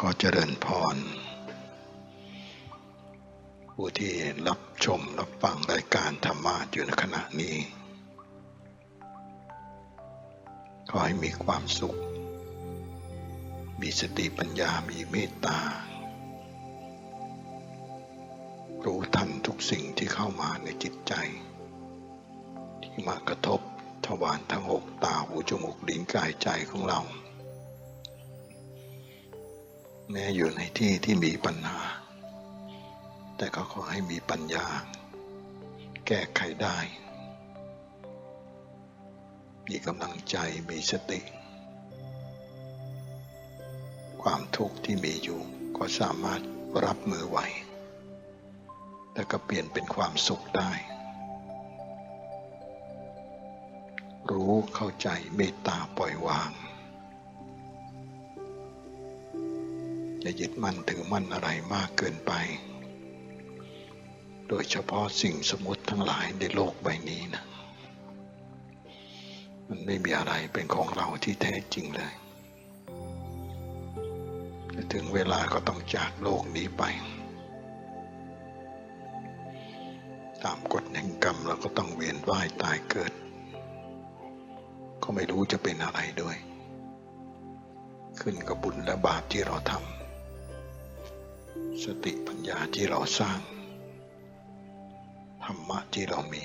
ขอเจริญพร ผู้ที่รับชมรับฟังรายการธรรมะอยู่ในขณะนี้ ขอให้มีความสุข มีสติปัญญามีเมตตา รู้ทันทุกสิ่งที่เข้ามาในจิตใจ ที่มากระทบทวารทั้งหกตาหูจมูกลิ้นกายใจของเรา แม้อยู่ในที่ที่มีปัญหา แต่ก็ขอให้มีปัญญา แก้ไขได้ มีกำลังใจมีสติ ความทุกข์ที่มีอยู่ก็สามารถรับมือไหวแต่ก็เปลี่ยนเป็นความสุขได้ รู้เข้าใจเมตตาปล่อยวาง อย่ายึดมั่นถือมั่นอะไรมากเกินไป โดยเฉพาะสิ่งสมมติทั้งหลายในโลกใบนี้นะ มันไม่มีอะไรเป็นของเราที่แท้จริงเลยถึงเวลาก็ต้องจากโลกนี้ไป ตามกฎแห่งกรรมเราก็ต้องเวียนว่ายตายเกิด ก็ไม่รู้จะเป็นอะไรด้วย ขึ้นกับบุญและบาปที่เราทำ สติปัญญาที่เราสร้าง ธรรมะที่เรามี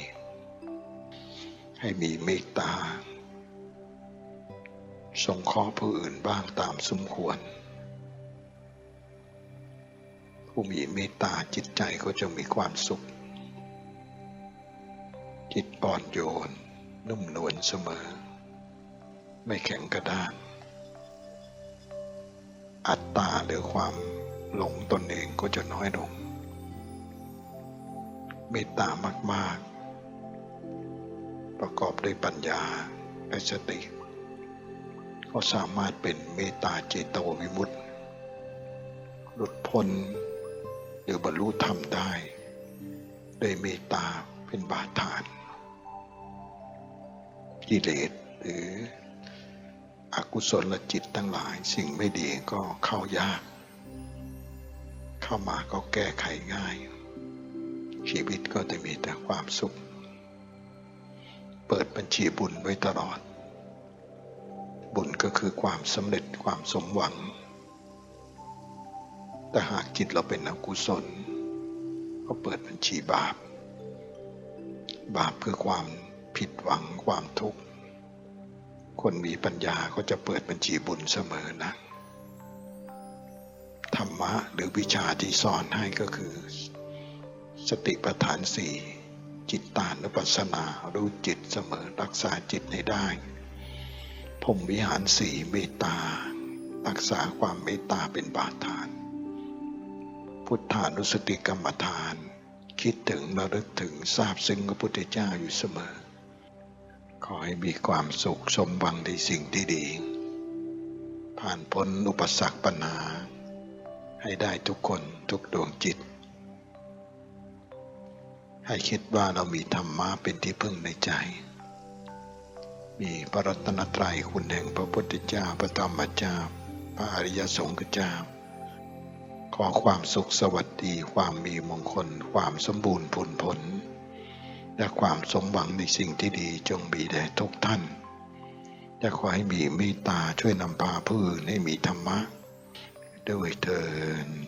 ให้มีเมตตา สงเคราะห์ผู้อื่นบ้างตามสมควร ผู้มีเมตตาจิตใจก็จะมีความสุข จิตอ่อนโยน นุ่มนวลเสมอ ไม่แข็งกระด้างอัตตาหรือความ หลงตนเองก็จะน้อยลงเมตตามาก ๆ ประกอบด้วยปัญญาและสติ ก็สามารถเป็นเมตตาเจโตวิมุตติ หลุดพ้นหรือบรรลุธรรมได้ด้วยเมตตาเป็นบาทาน กิเลสหรืออกุศลจิตทั้งหลายสิ่งไม่ดีก็เข้ายาก เข้ามาก็แก้ไขง่าย ชีวิตก็จะมีแต่ความสุข เปิดบัญชีบุญไว้ตลอด บุญก็คือความสำเร็จความสมหวัง แต่หากจิตเราเป็นอกุศล ก็เปิดบัญชีบาป บาปคือความผิดหวังความทุกข์ คนมีปัญญาก็จะเปิดบัญชีบุญเสมอนะ ธรรมะหรือวิชาที่สอนให้ก็คือ สติปัฏฐานสี่จิตตานุปัสสนารู้จิตเสมอรักษาจิตให้ได้พรมวิหารสี่เมตตา รักษาความเมตตาเป็นบาฐาน พุทธานุสติกรรมฐาน คิดถึงระลึกถึงทราบซึ้งพระพุทธเจ้าอยู่เสมอ ขอให้มีความสุขสมหวังในสิ่งที่ดี ผ่านพ้นอุปสรรคปัญหา ให้ได้ทุกคนทุกดวงจิต ให้คิดว่าเรามีธรรมะเป็นที่พึ่งในใจ มีพระรัตนตรัยคุณแห่งพระพุทธเจ้าพระธรรมเจ้าพระอริยสงฆ์เจ้าขอความสุขสวัสดีความมีมงคล ความสมบูรณ์ผลผล และความสมหวังในสิ่งที่ดีจงมีแด่ทุกท่าน และขอให้มีเมตตาช่วยนำพาผู้อื่นให้มีธรรมะ ด้วยเถิด